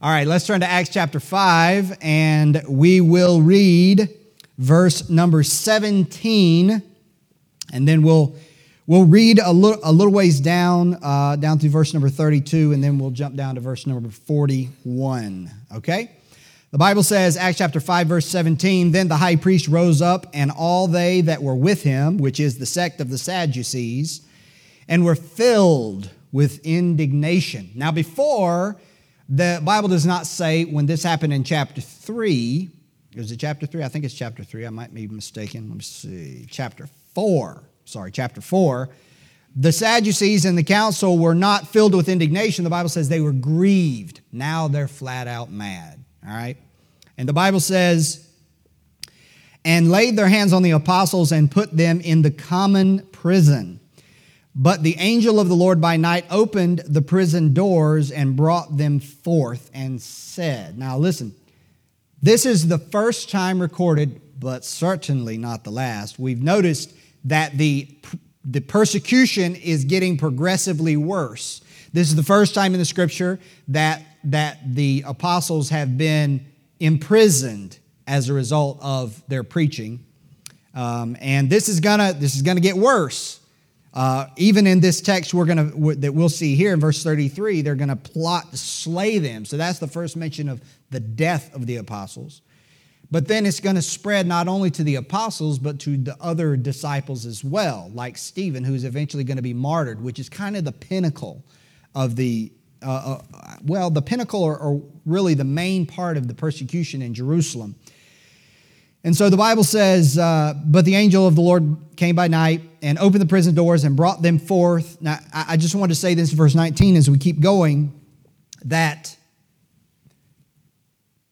All right, let's turn to Acts chapter 5 and we will read verse number 17 and then we'll we'll read a little, a little ways down uh, down through verse number 32 and then we'll jump down to verse number 41 okay? The bible says acts chapter 5 verse 17 then the high priest rose up and all they that were with him which is the sect of the sadducees and were filled with indignation. Now before the Bible does not say when this happened in chapter 3. Is it chapter 3? I think it's chapter 3. I might be mistaken. Let me see. Chapter 4. Sorry, chapter 4. The Sadducees and the council were not filled with indignation. The Bible says they were grieved. Now they're flat out mad. All right? And the Bible says, and laid their hands on the apostles and put them in the common prison. But the angel of the Lord by night opened the prison doors and brought them forth and said, Now listen, this is the first time recorded, but certainly not the last. We've noticed that the, the persecution is getting progressively worse. This is the first time in the scripture that, that the apostles have been imprisoned as a result of their preaching. Um, and this is gonna this is gonna get worse. Uh, even in this text we're gonna that we'll see here in verse 33, they're gonna plot to slay them. So that's the first mention of the death of the apostles. But then it's going to spread not only to the apostles, but to the other disciples as well, like Stephen, who's eventually going to be martyred, which is kind of the pinnacle of the, uh, uh, well, the pinnacle or, or really the main part of the persecution in Jerusalem. And so the Bible says, uh, But the angel of the Lord came by night and opened the prison doors and brought them forth. Now, I just want to say this, in verse 19, as we keep going, that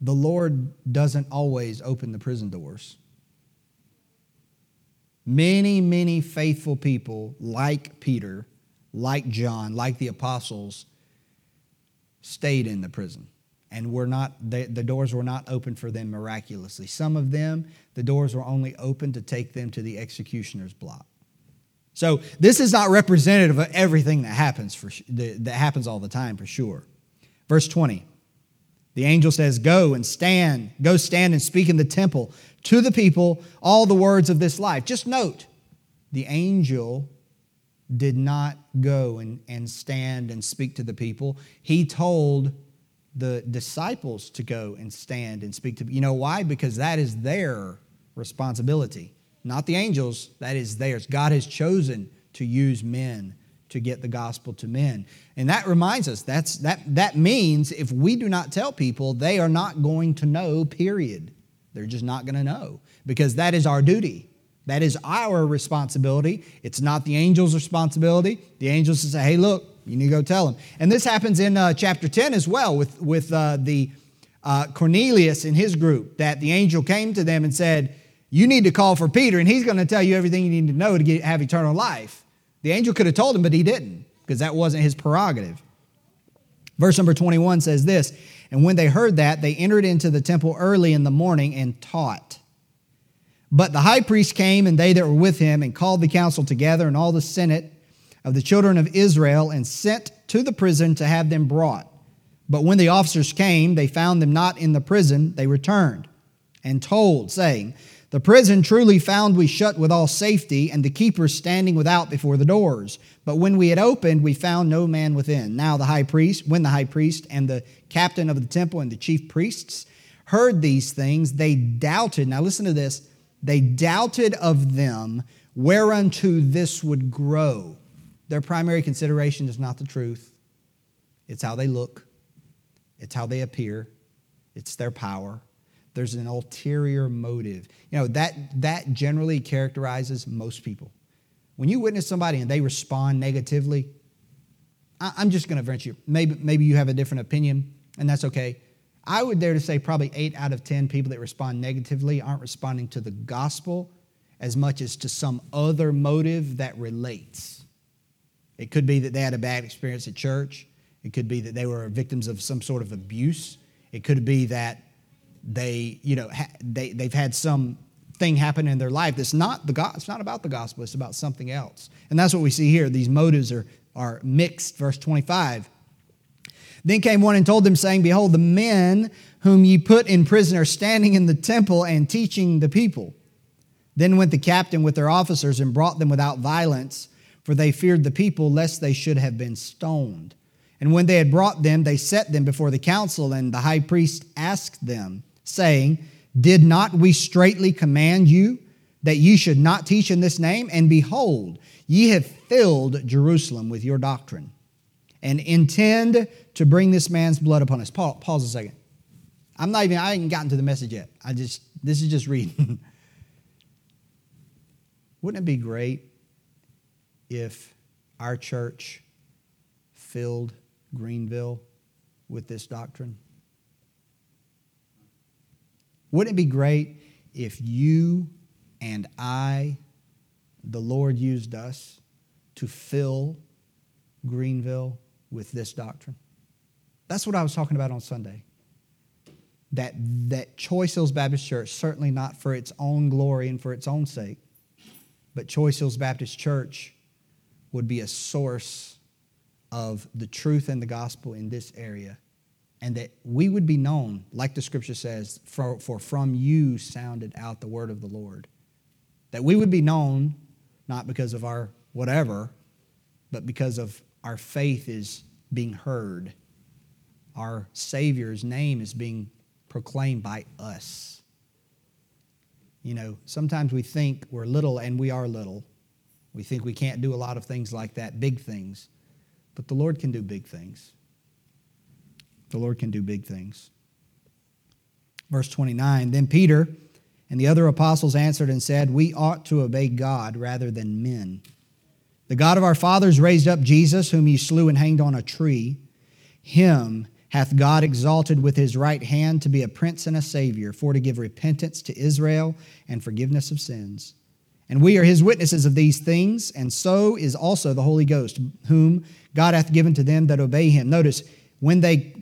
the Lord doesn't always open the prison doors. Many, many faithful people, like Peter, like John, like the apostles, stayed in the prison and were not the, doors were not open for them miraculously. Some of them the doors were only open to take them to the executioner's block. So this is not representative of everything that happens for that happens all the time for sure. Verse 20 the angel says go and stand go stand and speak in the temple to the people all the words of this life. Just note the angel did not go and, and stand and speak to the people. He told the disciples to go and stand and speak to you know why? Because that is their responsibility. Not the angels that is theirs. God has chosen to use men to get the gospel to men. And that reminds us that's that that means if we do not tell people they are not going to know period. They're just not going to know because that is our duty. That is our responsibility. It's not the angels responsibility. The angels say hey look you need to go tell him. And this happens in uh, chapter 10 as well with, with uh, the uh, Cornelius and his group, that the angel came to them and said, You need to call for Peter, and he's going to tell you everything you need to know to get, have eternal life. The angel could have told him, but he didn't, because that wasn't his prerogative. Verse number 21 says this And when they heard that, they entered into the temple early in the morning and taught. But the high priest came, and they that were with him, and called the council together, and all the senate of the children of Israel and sent to the prison to have them brought. But when the officers came, they found them not in the prison. They returned and told, saying, The prison truly found we shut with all safety, and the keepers standing without before the doors. But when we had opened, we found no man within. Now the high priest, when the high priest and the captain of the temple and the chief priests heard these things, they doubted. Now listen to this. They doubted of them whereunto this would grow. Their primary consideration is not the truth, it's how they look, it's how they appear, it's their power. There's an ulterior motive. You know, that, that generally characterizes most people. When you witness somebody and they respond negatively, I, I'm just going to venture. Maybe, maybe you have a different opinion, and that's okay. I would dare to say probably eight out of 10 people that respond negatively aren't responding to the gospel as much as to some other motive that relates. It could be that they had a bad experience at church. It could be that they were victims of some sort of abuse. It could be that they, you know, ha- they, they've had some thing happen in their life that's not the God, it's not about the gospel, it's about something else. And that's what we see here. These motives are, are mixed. Verse 25. Then came one and told them, saying, Behold, the men whom ye put in prison are standing in the temple and teaching the people. Then went the captain with their officers and brought them without violence, for they feared the people, lest they should have been stoned. And when they had brought them, they set them before the council, and the high priest asked them, saying, Did not we straitly command you that ye should not teach in this name? And behold, ye have filled Jerusalem with your doctrine, and intend to bring this man's blood upon us. Pause a second. I'm not even, I haven't gotten to the message yet. I just, this is just reading. Wouldn't it be great if our church filled Greenville with this doctrine? Wouldn't it be great if you and I, the Lord used us to fill Greenville with this doctrine? That's what I was talking about on Sunday. That, that Choice Hills Baptist Church, certainly not for its own glory and for its own sake, but Choice Hills Baptist Church would be a source of the truth and the gospel in this area. And that we would be known, like the scripture says, for, for from you sounded out the word of the Lord. That we would be known not because of our whatever, but because of our faith is being heard. Our Savior's name is being proclaimed by us. You know, sometimes we think we're little and we are little. We think we can't do a lot of things like that, big things. But the Lord can do big things. The Lord can do big things. Verse 29 Then Peter and the other apostles answered and said, We ought to obey God rather than men. The God of our fathers raised up Jesus, whom he slew and hanged on a tree. Him hath God exalted with his right hand to be a prince and a savior, for to give repentance to Israel and forgiveness of sins. And we are his witnesses of these things, and so is also the Holy Ghost, whom God hath given to them that obey him. Notice, when they,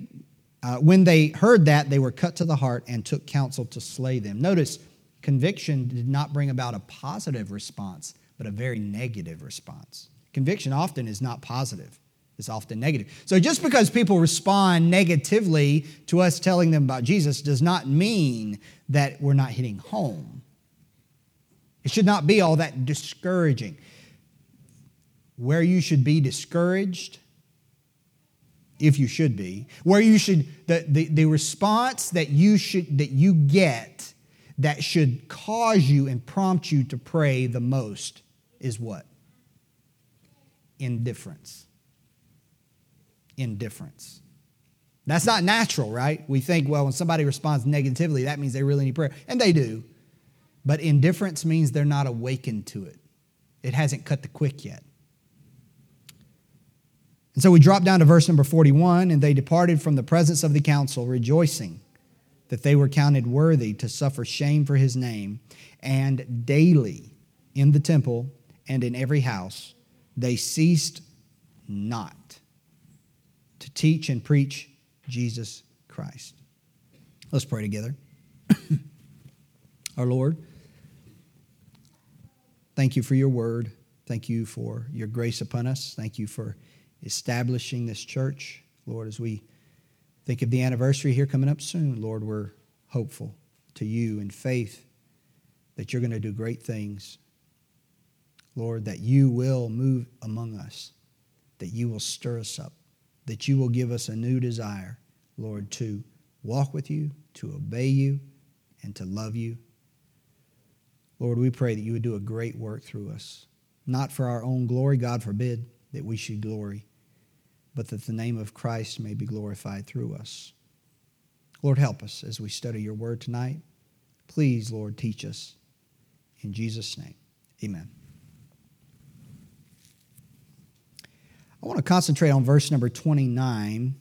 uh, when they heard that, they were cut to the heart and took counsel to slay them. Notice, conviction did not bring about a positive response, but a very negative response. Conviction often is not positive it's often negative. So just because people respond negatively to us telling them about Jesus does not mean that we're not hitting home. It should not be all that discouraging. Where you should be discouraged, if you should be, where you should, the, the, the response that you should that you get that should cause you and prompt you to pray the most is what? Indifference indifference. That's not natural, right? We think, well, when somebody responds negatively, that means they really need prayer. And they do. But indifference means they're not awakened to it, it hasn't cut the quick yet. And so we drop down to verse number 41 and they departed from the presence of the council, rejoicing that they were counted worthy to suffer shame for his name. And daily in the temple and in every house, they ceased not to teach and preach Jesus Christ. Let's pray together. Our Lord, thank you for your word. Thank you for your grace upon us. Thank you for establishing this church. Lord, as we think of the anniversary here coming up soon, Lord, we're hopeful to you in faith that you're going to do great things. Lord, that you will move among us, that you will stir us up that you will give us a new desire, Lord, to walk with you, to obey you, and to love you. Lord, we pray that you would do a great work through us, not for our own glory, God forbid that we should glory, but that the name of Christ may be glorified through us. Lord, help us as we study your word tonight. Please, Lord, teach us. In Jesus' name, amen. I want to concentrate on verse number 29,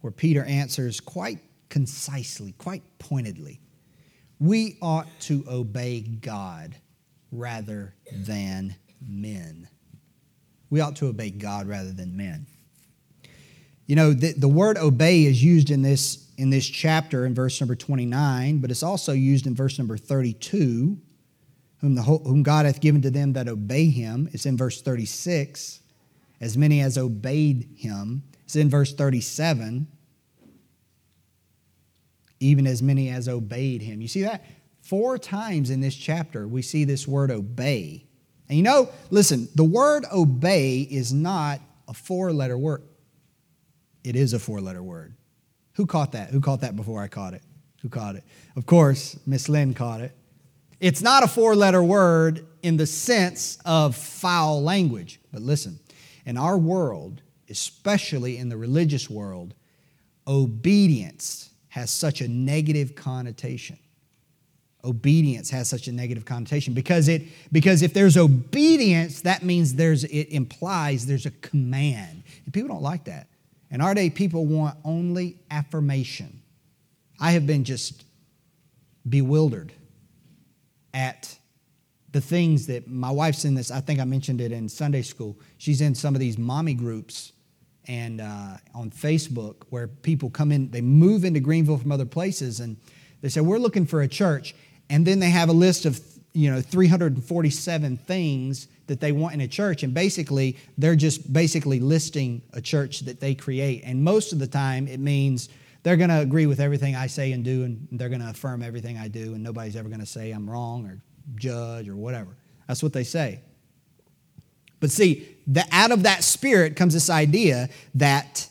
where Peter answers quite concisely, quite pointedly. We ought to obey God rather than men. We ought to obey God rather than men. You know, the, the word obey is used in this, in this chapter in verse number 29, but it's also used in verse number 32, whom, the, whom God hath given to them that obey him. It's in verse 36 as many as obeyed him. It's in verse 37. Even as many as obeyed him. You see that? Four times in this chapter, we see this word obey. And you know, listen, the word obey is not a four letter word. It is a four letter word. Who caught that? Who caught that before I caught it? Who caught it? Of course, Miss Lynn caught it. It's not a four letter word in the sense of foul language. But listen, in our world, especially in the religious world, obedience has such a negative connotation. Obedience has such a negative connotation because it because if there's obedience, that means there's it implies there's a command. And people don't like that. In our day, people want only affirmation. I have been just bewildered at the things that my wife's in this. I think I mentioned it in Sunday school. She's in some of these mommy groups and uh, on Facebook where people come in, they move into Greenville from other places, and they say, We're looking for a church. And then they have a list of you know 347 things that they want in a church. And basically they're just basically listing a church that they create. And most of the time it means they're going to agree with everything i say and do and they're going to affirm everything i do and nobody's ever going to say i'm wrong or judge or whatever. That's what they say but see the, out of that spirit comes this idea that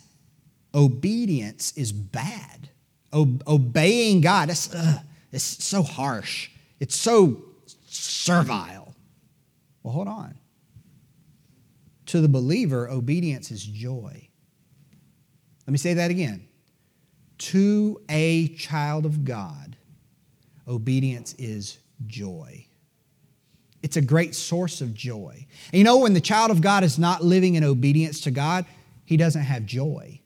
obedience is bad o- obeying god that's, uh, it's so harsh it's so servile. Well, hold on. To the believer, obedience is joy. Let me say that again. To a child of God, obedience is joy. It's a great source of joy. And you know, when the child of God is not living in obedience to God, he doesn't have joy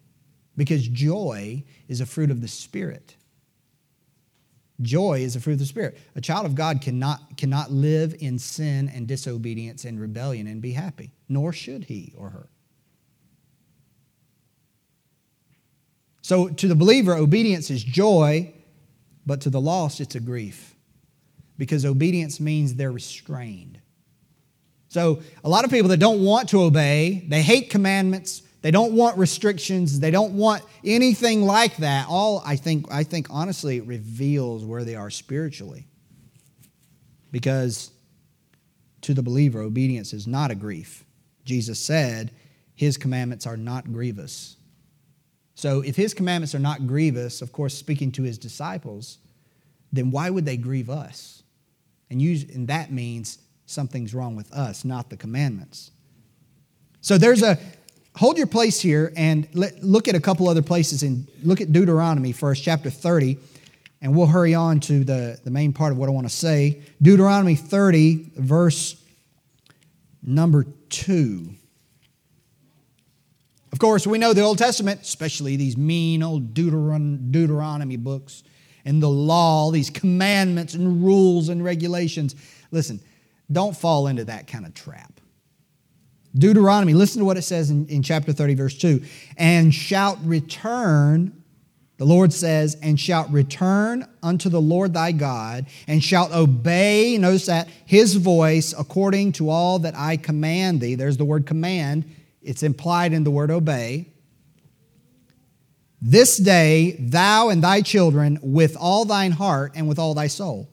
because joy is a fruit of the Spirit. Joy is a fruit of the Spirit. A child of God cannot, cannot live in sin and disobedience and rebellion and be happy, nor should he or her. So, to the believer, obedience is joy, but to the lost, it's a grief. Because obedience means they're restrained. So, a lot of people that don't want to obey, they hate commandments, they don't want restrictions. They don't want anything like that. All I think, I think honestly, reveals where they are spiritually. Because to the believer, obedience is not a grief. Jesus said, His commandments are not grievous. So if His commandments are not grievous, of course, speaking to His disciples, then why would they grieve us? And, use, and that means something's wrong with us, not the commandments. So there's a hold your place here and let, look at a couple other places and look at Deuteronomy first, chapter 30, and we'll hurry on to the, the main part of what I want to say. Deuteronomy 30, verse number 2. Of course, we know the Old Testament, especially these mean old Deuteron- Deuteronomy books and the law, these commandments and rules and regulations. Listen, don't fall into that kind of trap. Deuteronomy, listen to what it says in, in chapter 30, verse 2. And shalt return, the Lord says, and shalt return unto the Lord thy God, and shalt obey, notice that, his voice according to all that I command thee. There's the word command, it's implied in the word obey. This day, thou and thy children, with all thine heart and with all thy soul.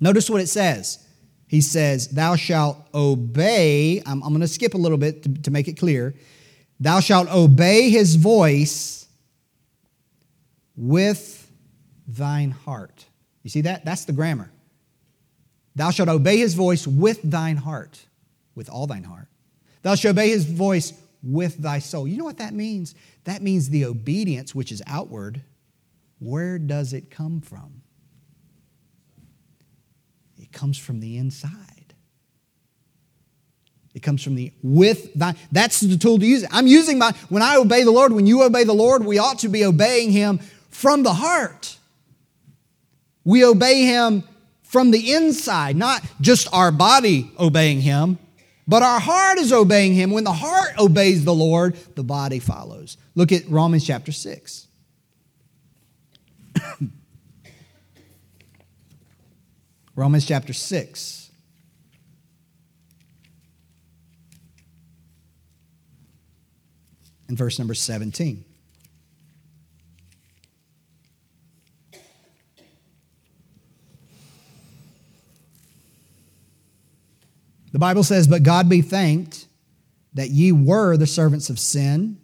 Notice what it says he says, Thou shalt obey. I'm, I'm going to skip a little bit to, to make it clear. Thou shalt obey his voice with thine heart. You see that? That's the grammar. Thou shalt obey his voice with thine heart, with all thine heart. Thou shalt obey his voice with thy soul. You know what that means? That means the obedience which is outward. Where does it come from? It comes from the inside. It comes from the with thy. That's the tool to use. I'm using my, when I obey the Lord, when you obey the Lord, we ought to be obeying Him from the heart. We obey Him from the inside, not just our body obeying Him, but our heart is obeying Him. When the heart obeys the Lord, the body follows. Look at Romans chapter 6. Romans chapter 6. And verse number 17. Bible says, But God be thanked that ye were the servants of sin,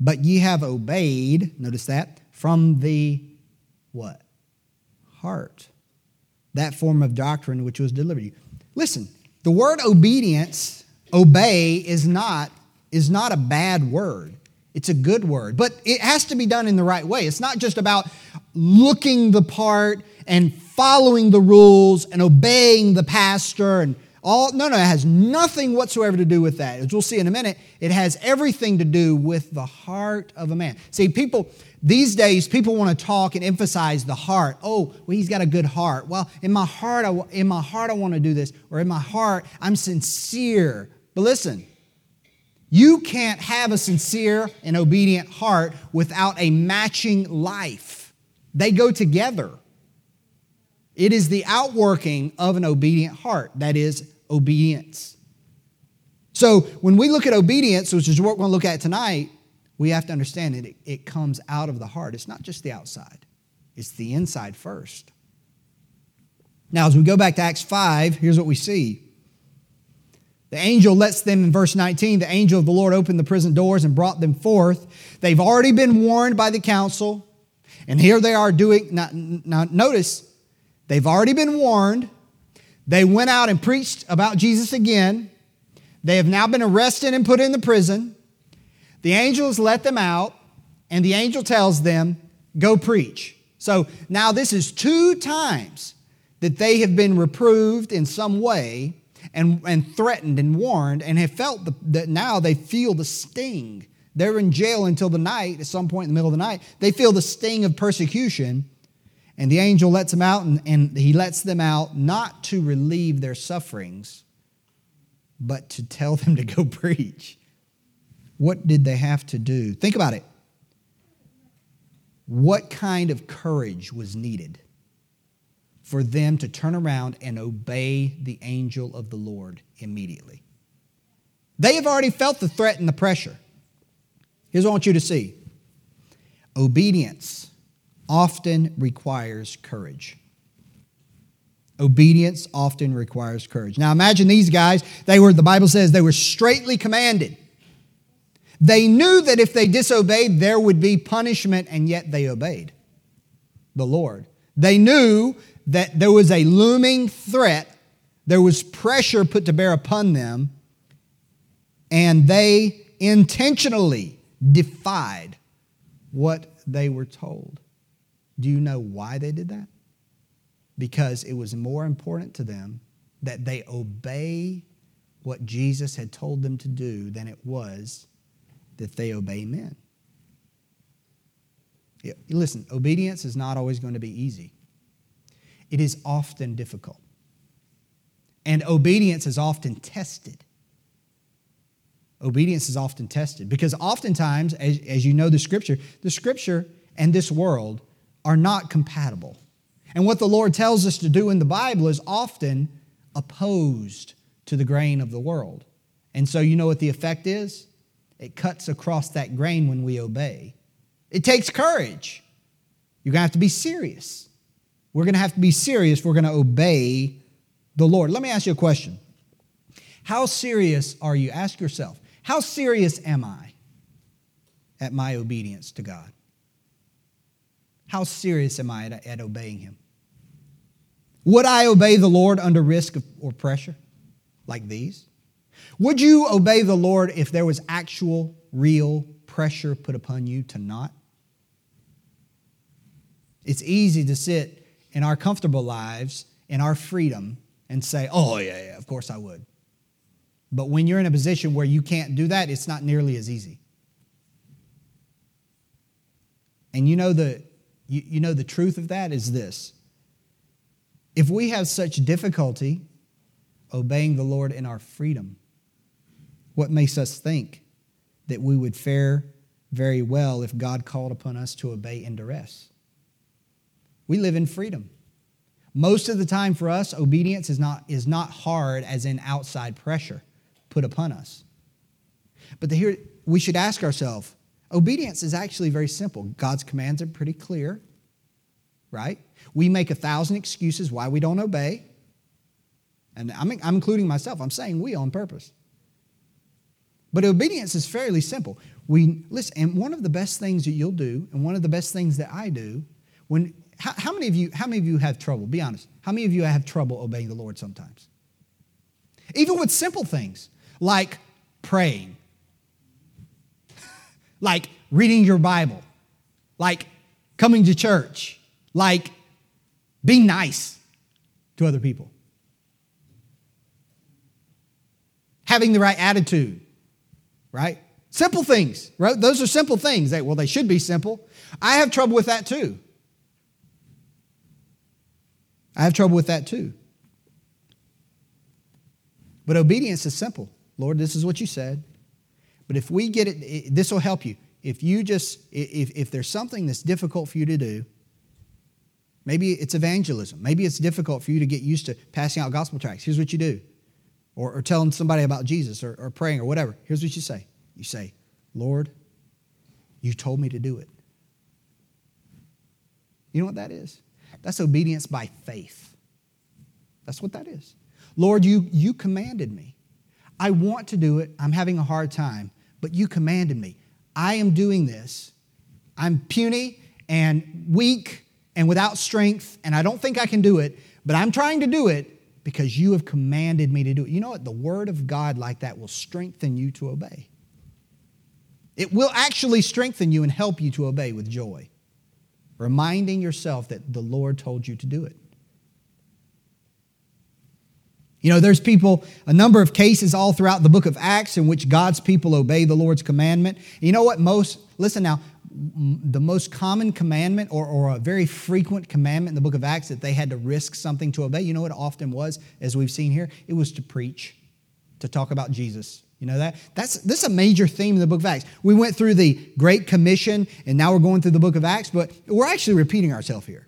but ye have obeyed, notice that, from the what? Heart. That form of doctrine which was delivered you. Listen, the word obedience, obey, is not, is not a bad word. It's a good word, but it has to be done in the right way. It's not just about looking the part and following the rules and obeying the pastor and all no no it has nothing whatsoever to do with that. As we'll see in a minute it has everything to do with the heart of a man. See people these days people want to talk and emphasize the heart. Oh well he's got a good heart. Well in my heart I, in my heart i want to do this or in my heart i'm sincere. But listen you can't have a sincere and obedient heart without a matching life. They go together it is the outworking of an obedient heart that is obedience. So when we look at obedience, which is what we're going to look at tonight, we have to understand that it, it comes out of the heart. It's not just the outside, it's the inside first. Now, as we go back to Acts 5, here's what we see. The angel lets them, in verse 19, the angel of the Lord opened the prison doors and brought them forth. They've already been warned by the council, and here they are doing, now, now notice, they've already been warned, they went out and preached about Jesus again. They have now been arrested and put in the prison. The angels let them out, and the angel tells them, Go preach. So now this is two times that they have been reproved in some way and, and threatened and warned and have felt the, that now they feel the sting. They're in jail until the night, at some point in the middle of the night. They feel the sting of persecution. And the angel lets them out, and, and he lets them out not to relieve their sufferings, but to tell them to go preach. What did they have to do? Think about it. What kind of courage was needed for them to turn around and obey the angel of the Lord immediately? They have already felt the threat and the pressure. Here's what I want you to see obedience often requires courage. Obedience often requires courage. Now imagine these guys, they were, the Bible says, they were straightly commanded. They knew that if they disobeyed, there would be punishment, and yet they obeyed the Lord. They knew that there was a looming threat, there was pressure put to bear upon them, and they intentionally defied what they were told. Do you know why they did that? Because it was more important to them that they obey what Jesus had told them to do than it was that they obey men. Listen, obedience is not always going to be easy. It is often difficult. And obedience is often tested. Obedience is often tested because oftentimes, as, as you know the scripture, the scripture and this world are not compatible. And what the Lord tells us to do in the Bible is often opposed to the grain of the world. And so, you know what the effect is? It cuts across that grain when we obey. It takes courage. You're going to have to be serious. We're going to have to be serious we're going to obey the Lord. Let me ask you a question. How serious are you? Ask yourself, how serious am I at my obedience to God? How serious am I at, at obeying Him? Would I obey the Lord under risk of, or pressure like these? Would you obey the Lord if there was actual, real pressure put upon you to not? It's easy to sit in our comfortable lives, in our freedom, and say, oh, yeah, yeah, of course I would. But when you're in a position where you can't do that, it's not nearly as easy. And you know the you, you know, the truth of that is this if we have such difficulty obeying the Lord in our freedom, what makes us think that we would fare very well if God called upon us to obey in duress? We live in freedom. Most of the time for us, obedience is not, is not hard as in outside pressure put upon us. But the, here, we should ask ourselves Obedience is actually very simple. God's commands are pretty clear, right? We make a thousand excuses why we don't obey. And I'm, I'm including myself. I'm saying we on purpose. But obedience is fairly simple. We listen, and one of the best things that you'll do, and one of the best things that I do, when how, how, many of you how many of you have trouble? Be honest. How many of you have trouble obeying the Lord sometimes? Even with simple things like praying, like reading your Bible, like coming to church, like being nice to other people, having the right attitude, right? Simple things, right? Those are simple things. They, well, they should be simple. I have trouble with that too. I have trouble with that too. But obedience is simple. Lord, this is what you said. But if we get it, this will help you. If you just, if, if there's something that's difficult for you to do, maybe it's evangelism. Maybe it's difficult for you to get used to passing out gospel tracts. Here's what you do. Or, or telling somebody about Jesus or, or praying or whatever. Here's what you say you say, Lord, you told me to do it. You know what that is? That's obedience by faith. That's what that is. Lord, you, you commanded me. I want to do it. I'm having a hard time, but you commanded me. I am doing this. I'm puny and weak and without strength, and I don't think I can do it, but I'm trying to do it because you have commanded me to do it. You know what? The word of God like that will strengthen you to obey. It will actually strengthen you and help you to obey with joy, reminding yourself that the Lord told you to do it. You know, there's people, a number of cases all throughout the book of Acts in which God's people obey the Lord's commandment. You know what most, listen now, the most common commandment or, or a very frequent commandment in the book of Acts that they had to risk something to obey, you know what it often was, as we've seen here? It was to preach, to talk about Jesus. You know that? That's this is a major theme in the book of Acts. We went through the Great Commission and now we're going through the book of Acts, but we're actually repeating ourselves here.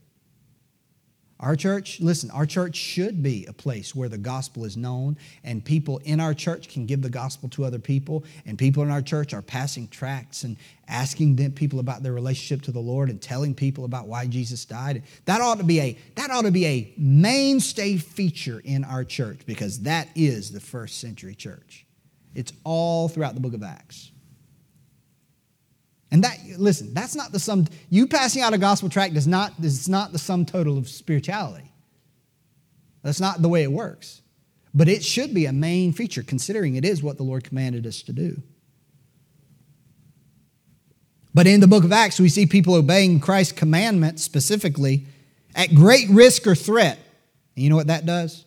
Our church, listen, our church should be a place where the gospel is known and people in our church can give the gospel to other people and people in our church are passing tracts and asking them, people about their relationship to the Lord and telling people about why Jesus died. That ought to be a that ought to be a mainstay feature in our church because that is the first century church. It's all throughout the book of Acts. And that, listen, that's not the sum. You passing out a gospel tract does not, is not the sum total of spirituality. That's not the way it works. But it should be a main feature, considering it is what the Lord commanded us to do. But in the book of Acts, we see people obeying Christ's commandment specifically at great risk or threat. And you know what that does?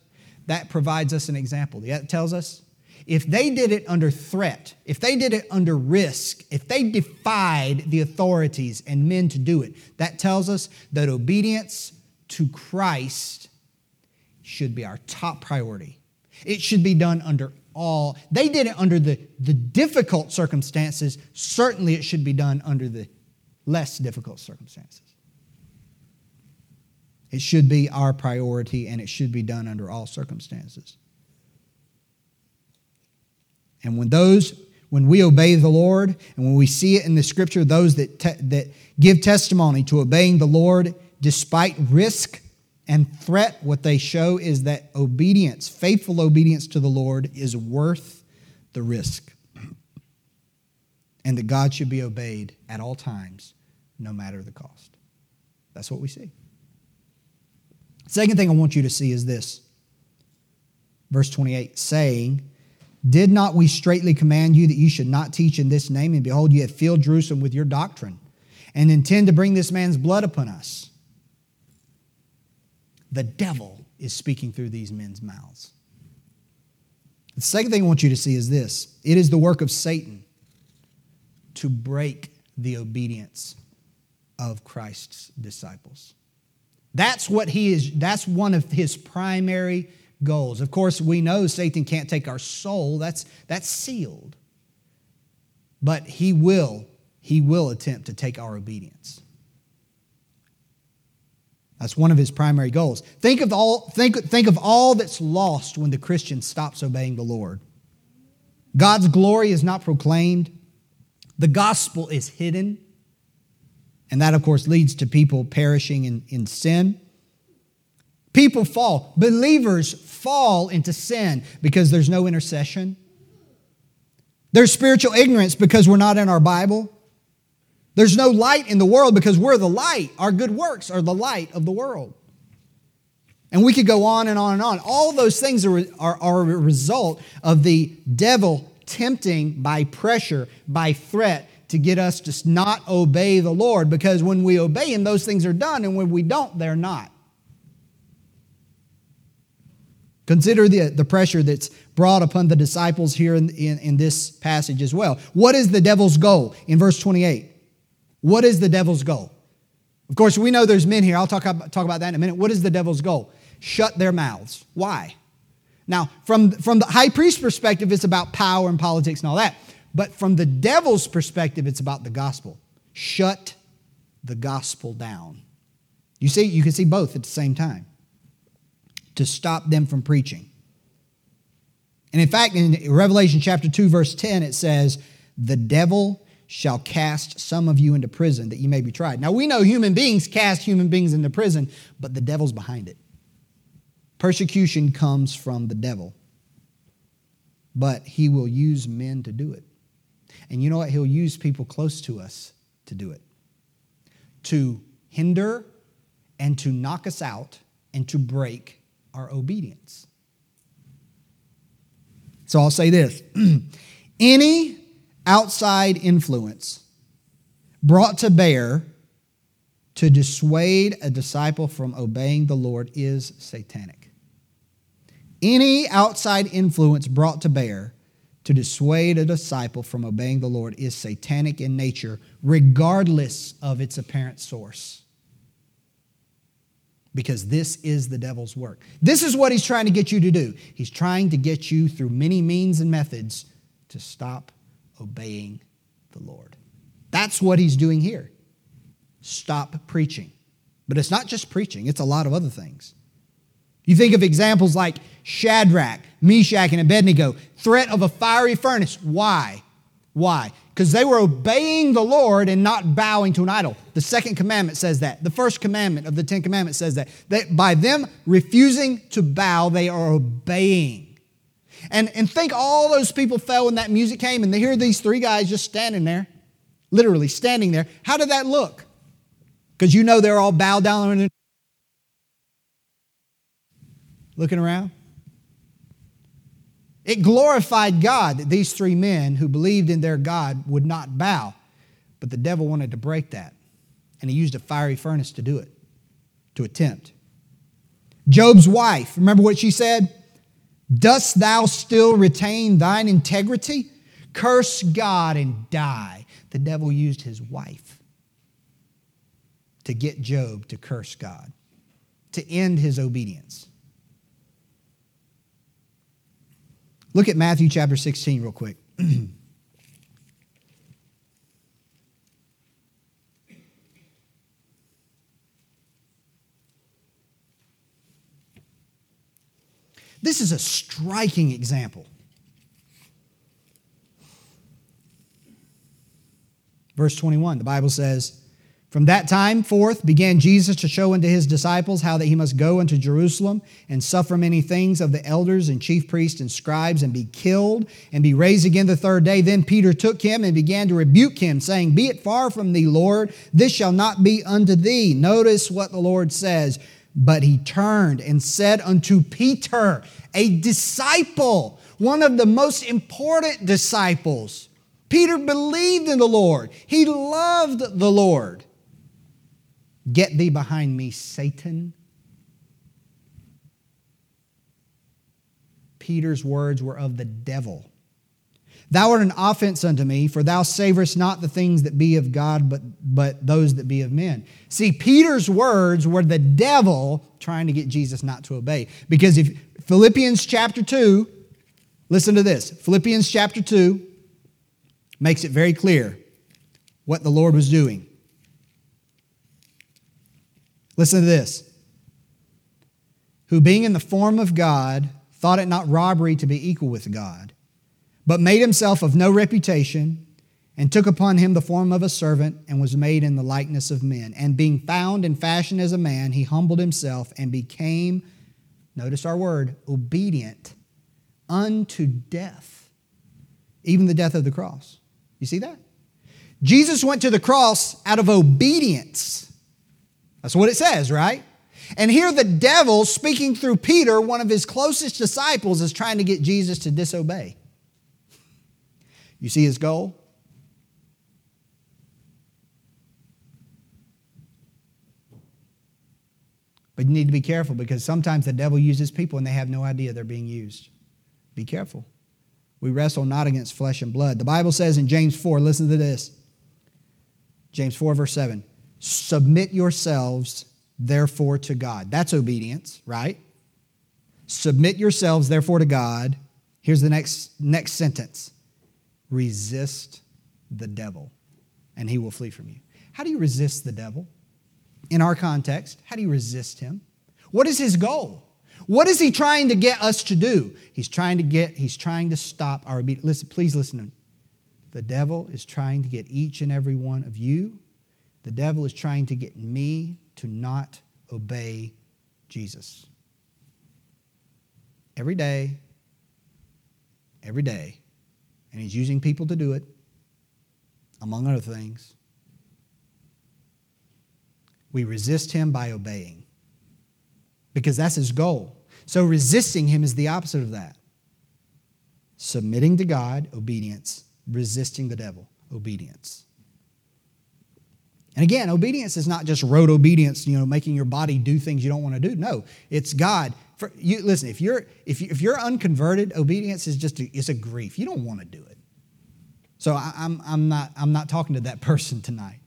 That provides us an example. That tells us if they did it under threat, if they did it under risk, if they defied the authorities and men to do it, that tells us that obedience to Christ should be our top priority. It should be done under all. They did it under the, the difficult circumstances. Certainly, it should be done under the less difficult circumstances. It should be our priority and it should be done under all circumstances. And when those, when we obey the Lord, and when we see it in the scripture, those that, te- that give testimony to obeying the Lord despite risk and threat, what they show is that obedience, faithful obedience to the Lord, is worth the risk. And that God should be obeyed at all times, no matter the cost. That's what we see. Second thing I want you to see is this verse 28 saying, did not we straitly command you that you should not teach in this name? And behold, you have filled Jerusalem with your doctrine and intend to bring this man's blood upon us. The devil is speaking through these men's mouths. The second thing I want you to see is this it is the work of Satan to break the obedience of Christ's disciples. That's what he is, that's one of his primary goals. Of course, we know Satan can't take our soul. That's, that's sealed. But he will, he will attempt to take our obedience. That's one of his primary goals. Think of all, think, think of all that's lost when the Christian stops obeying the Lord. God's glory is not proclaimed. The gospel is hidden. And that, of course, leads to people perishing in, in sin. People fall. Believers fall into sin because there's no intercession. There's spiritual ignorance because we're not in our Bible. There's no light in the world because we're the light. Our good works are the light of the world. And we could go on and on and on. All those things are, are, are a result of the devil tempting by pressure, by threat, to get us to not obey the Lord because when we obey Him, those things are done, and when we don't, they're not. Consider the, the pressure that's brought upon the disciples here in, in, in this passage as well. What is the devil's goal in verse 28? What is the devil's goal? Of course, we know there's men here. I'll talk about, talk about that in a minute. What is the devil's goal? Shut their mouths. Why? Now, from, from the high priest's perspective, it's about power and politics and all that. But from the devil's perspective, it's about the gospel. Shut the gospel down. You see, you can see both at the same time to stop them from preaching. And in fact, in Revelation chapter 2, verse 10, it says, The devil shall cast some of you into prison that you may be tried. Now, we know human beings cast human beings into prison, but the devil's behind it. Persecution comes from the devil, but he will use men to do it. And you know what? He'll use people close to us to do it to hinder and to knock us out and to break our obedience. So I'll say this any outside influence brought to bear to dissuade a disciple from obeying the Lord is satanic. Any outside influence brought to bear to dissuade a disciple from obeying the Lord is satanic in nature, regardless of its apparent source. Because this is the devil's work. This is what he's trying to get you to do. He's trying to get you through many means and methods to stop obeying the Lord. That's what he's doing here. Stop preaching. But it's not just preaching, it's a lot of other things. You think of examples like Shadrach, Meshach, and Abednego, threat of a fiery furnace. Why? Why? Because they were obeying the Lord and not bowing to an idol. The second commandment says that. The first commandment of the Ten Commandments says that. That by them refusing to bow, they are obeying. And, and think all those people fell when that music came, and they hear these three guys just standing there, literally standing there. How did that look? Because you know they're all bowed down and looking around. It glorified God that these three men who believed in their God would not bow. But the devil wanted to break that. And he used a fiery furnace to do it, to attempt. Job's wife, remember what she said? Dost thou still retain thine integrity? Curse God and die. The devil used his wife to get Job to curse God, to end his obedience. Look at Matthew chapter 16 real quick. This is a striking example. Verse 21, the Bible says, from that time forth began Jesus to show unto his disciples how that he must go unto Jerusalem and suffer many things of the elders and chief priests and scribes and be killed and be raised again the third day. Then Peter took him and began to rebuke him, saying, Be it far from thee, Lord, this shall not be unto thee. Notice what the Lord says. But he turned and said unto Peter, a disciple, one of the most important disciples. Peter believed in the Lord, he loved the Lord. Get thee behind me, Satan. Peter's words were of the devil. Thou art an offense unto me, for thou savorest not the things that be of God, but, but those that be of men. See, Peter's words were the devil trying to get Jesus not to obey. Because if Philippians chapter 2, listen to this Philippians chapter 2 makes it very clear what the Lord was doing. Listen to this. Who being in the form of God, thought it not robbery to be equal with God, but made himself of no reputation, and took upon him the form of a servant and was made in the likeness of men. And being found in fashion as a man, he humbled himself and became, notice our word, obedient unto death, even the death of the cross. You see that? Jesus went to the cross out of obedience. That's what it says, right? And here the devil, speaking through Peter, one of his closest disciples, is trying to get Jesus to disobey. You see his goal? But you need to be careful because sometimes the devil uses people and they have no idea they're being used. Be careful. We wrestle not against flesh and blood. The Bible says in James 4, listen to this. James 4, verse 7 Submit yourselves, therefore, to God. That's obedience, right? Submit yourselves, therefore, to God. Here's the next, next sentence resist the devil, and he will flee from you. How do you resist the devil? in our context, how do you resist him? What is his goal? What is he trying to get us to do? He's trying to get, he's trying to stop our obedience. Listen, please listen to me. The devil is trying to get each and every one of you. The devil is trying to get me to not obey Jesus. Every day, every day. And he's using people to do it, among other things. We resist him by obeying because that's his goal. So resisting him is the opposite of that. Submitting to God, obedience. Resisting the devil, obedience. And again, obedience is not just rote obedience, you know, making your body do things you don't want to do. No, it's God. For you, listen, if you're if, you, if you're unconverted, obedience is just a, it's a grief. You don't want to do it. So I, I'm I'm not I'm not talking to that person tonight.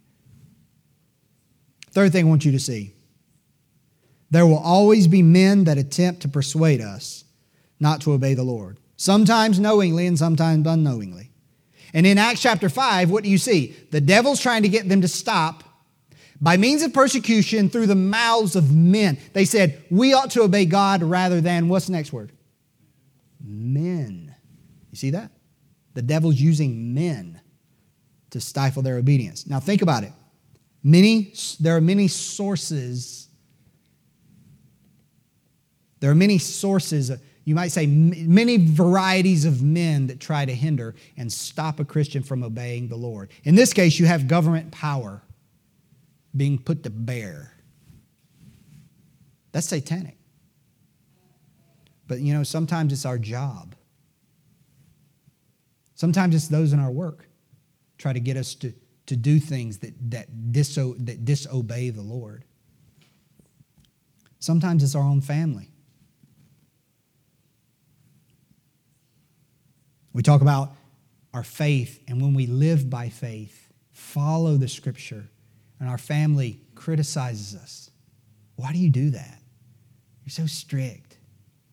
Third thing I want you to see there will always be men that attempt to persuade us not to obey the Lord, sometimes knowingly and sometimes unknowingly. And in Acts chapter 5, what do you see? The devil's trying to get them to stop by means of persecution through the mouths of men. They said, We ought to obey God rather than, what's the next word? Men. You see that? The devil's using men to stifle their obedience. Now, think about it. Many, there are many sources. There are many sources, you might say, many varieties of men that try to hinder and stop a Christian from obeying the Lord. In this case, you have government power being put to bear. That's satanic. But you know, sometimes it's our job. Sometimes it's those in our work try to get us to to do things that, that, diso- that disobey the Lord. Sometimes it's our own family. We talk about our faith, and when we live by faith, follow the scripture, and our family criticizes us. Why do you do that? You're so strict.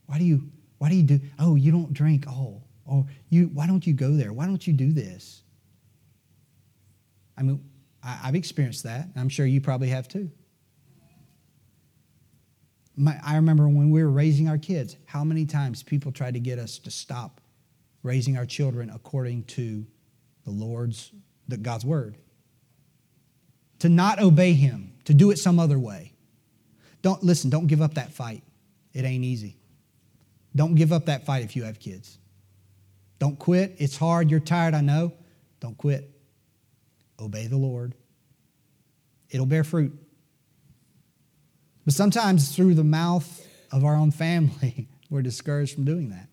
Why do you, why do you do, oh, you don't drink, oh, or you, why don't you go there? Why don't you do this? I mean, I've experienced that. I'm sure you probably have too. My, I remember when we were raising our kids, how many times people tried to get us to stop raising our children according to the Lord's, the, God's word. To not obey Him, to do it some other way. Don't listen, don't give up that fight. It ain't easy. Don't give up that fight if you have kids. Don't quit. It's hard. You're tired, I know. Don't quit obey the Lord. It'll bear fruit. But sometimes through the mouth of our own family, we're discouraged from doing that.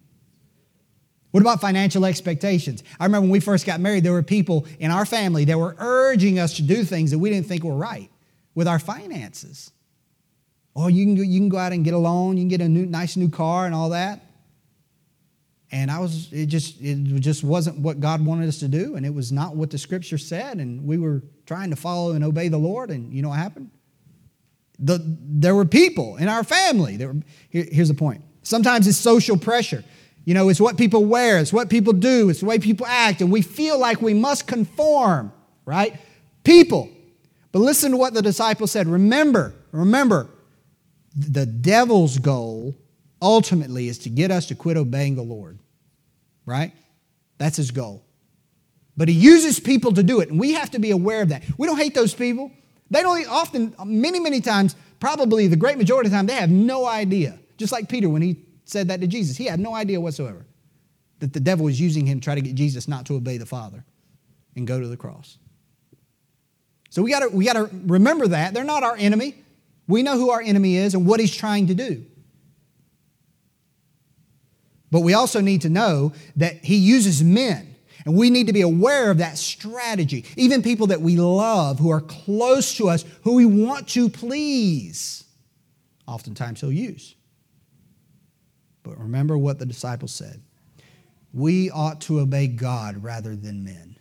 What about financial expectations? I remember when we first got married, there were people in our family that were urging us to do things that we didn't think were right with our finances. Oh, you can go, you can go out and get a loan, you can get a new, nice new car and all that. And I was, it just, it just wasn't what God wanted us to do, and it was not what the scripture said, and we were trying to follow and obey the Lord, and you know what happened? The, there were people in our family. Were, here, here's the point. Sometimes it's social pressure. You know, it's what people wear, it's what people do, it's the way people act, and we feel like we must conform, right? People. But listen to what the disciples said. Remember, remember, the devil's goal ultimately is to get us to quit obeying the Lord, right? That's his goal. But he uses people to do it, and we have to be aware of that. We don't hate those people. They don't often, many, many times, probably the great majority of the time, they have no idea. Just like Peter when he said that to Jesus, he had no idea whatsoever that the devil was using him to try to get Jesus not to obey the Father and go to the cross. So we got we to remember that they're not our enemy. We know who our enemy is and what he's trying to do. But we also need to know that he uses men. And we need to be aware of that strategy. Even people that we love, who are close to us, who we want to please, oftentimes he'll use. But remember what the disciples said we ought to obey God rather than men.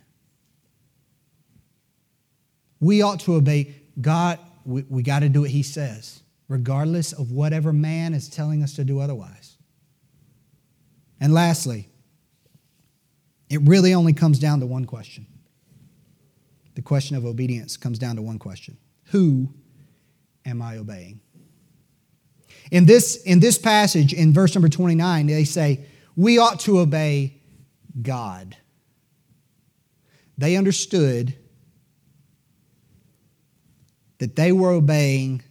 We ought to obey God. We, we got to do what he says, regardless of whatever man is telling us to do otherwise. And lastly, it really only comes down to one question. The question of obedience comes down to one question Who am I obeying? In this, in this passage, in verse number 29, they say, We ought to obey God. They understood that they were obeying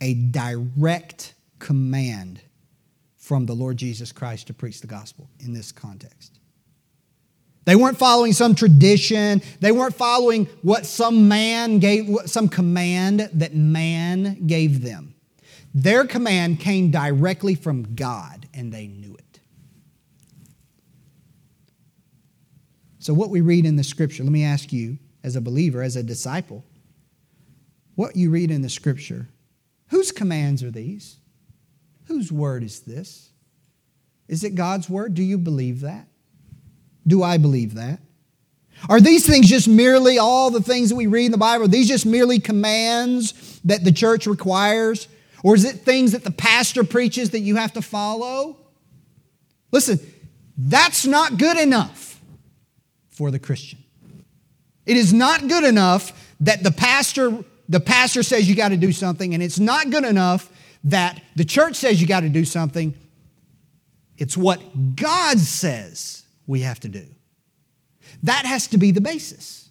a direct command from the Lord Jesus Christ to preach the gospel in this context. They weren't following some tradition. They weren't following what some man gave, some command that man gave them. Their command came directly from God, and they knew it. So, what we read in the scripture, let me ask you, as a believer, as a disciple, what you read in the scripture, whose commands are these? Whose word is this? Is it God's word? Do you believe that? Do I believe that? Are these things just merely all the things that we read in the Bible? Are these just merely commands that the church requires? Or is it things that the pastor preaches that you have to follow? Listen, that's not good enough for the Christian. It is not good enough that the pastor the pastor says you got to do something, and it's not good enough that the church says you got to do something. It's what God says we have to do. That has to be the basis.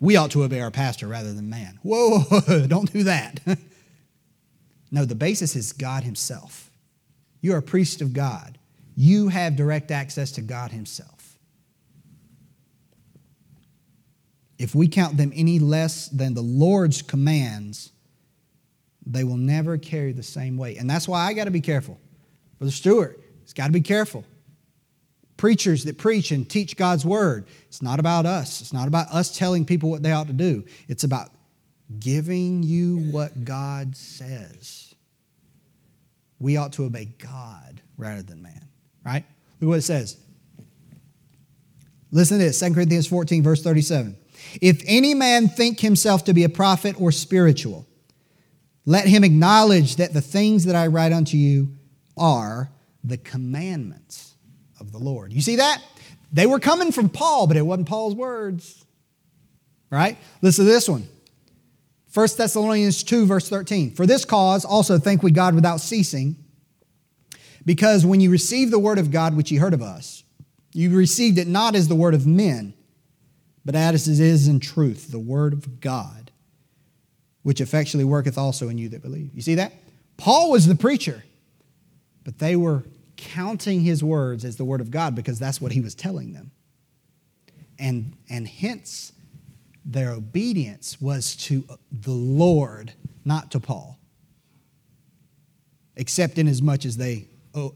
We ought to obey our pastor rather than man. Whoa, don't do that. no, the basis is God Himself. You're a priest of God, you have direct access to God Himself. if we count them any less than the Lord's commands, they will never carry the same weight. And that's why I got to be careful. Brother Stewart, it's got to be careful. Preachers that preach and teach God's word, it's not about us. It's not about us telling people what they ought to do. It's about giving you what God says. We ought to obey God rather than man, right? Look what it says. Listen to this 2 Corinthians 14, verse 37. If any man think himself to be a prophet or spiritual, let him acknowledge that the things that I write unto you are the commandments of the Lord. You see that? They were coming from Paul, but it wasn't Paul's words. Right? Listen to this one. 1 Thessalonians 2, verse 13. For this cause also thank we God without ceasing, because when you received the word of God which ye heard of us, you received it not as the word of men but as it is in truth, the word of God, which effectually worketh also in you that believe. You see that? Paul was the preacher, but they were counting his words as the word of God because that's what he was telling them. And, and hence, their obedience was to the Lord, not to Paul, except in as much as they,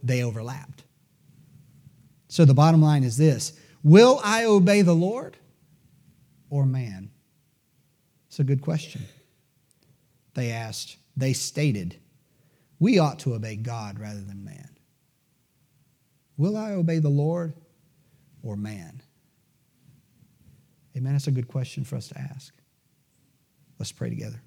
they overlapped. So the bottom line is this Will I obey the Lord? or man? It's a good question. They asked, they stated, we ought to obey God rather than man. Will I obey the Lord or man? Amen. That's a good question for us to ask. Let's pray together.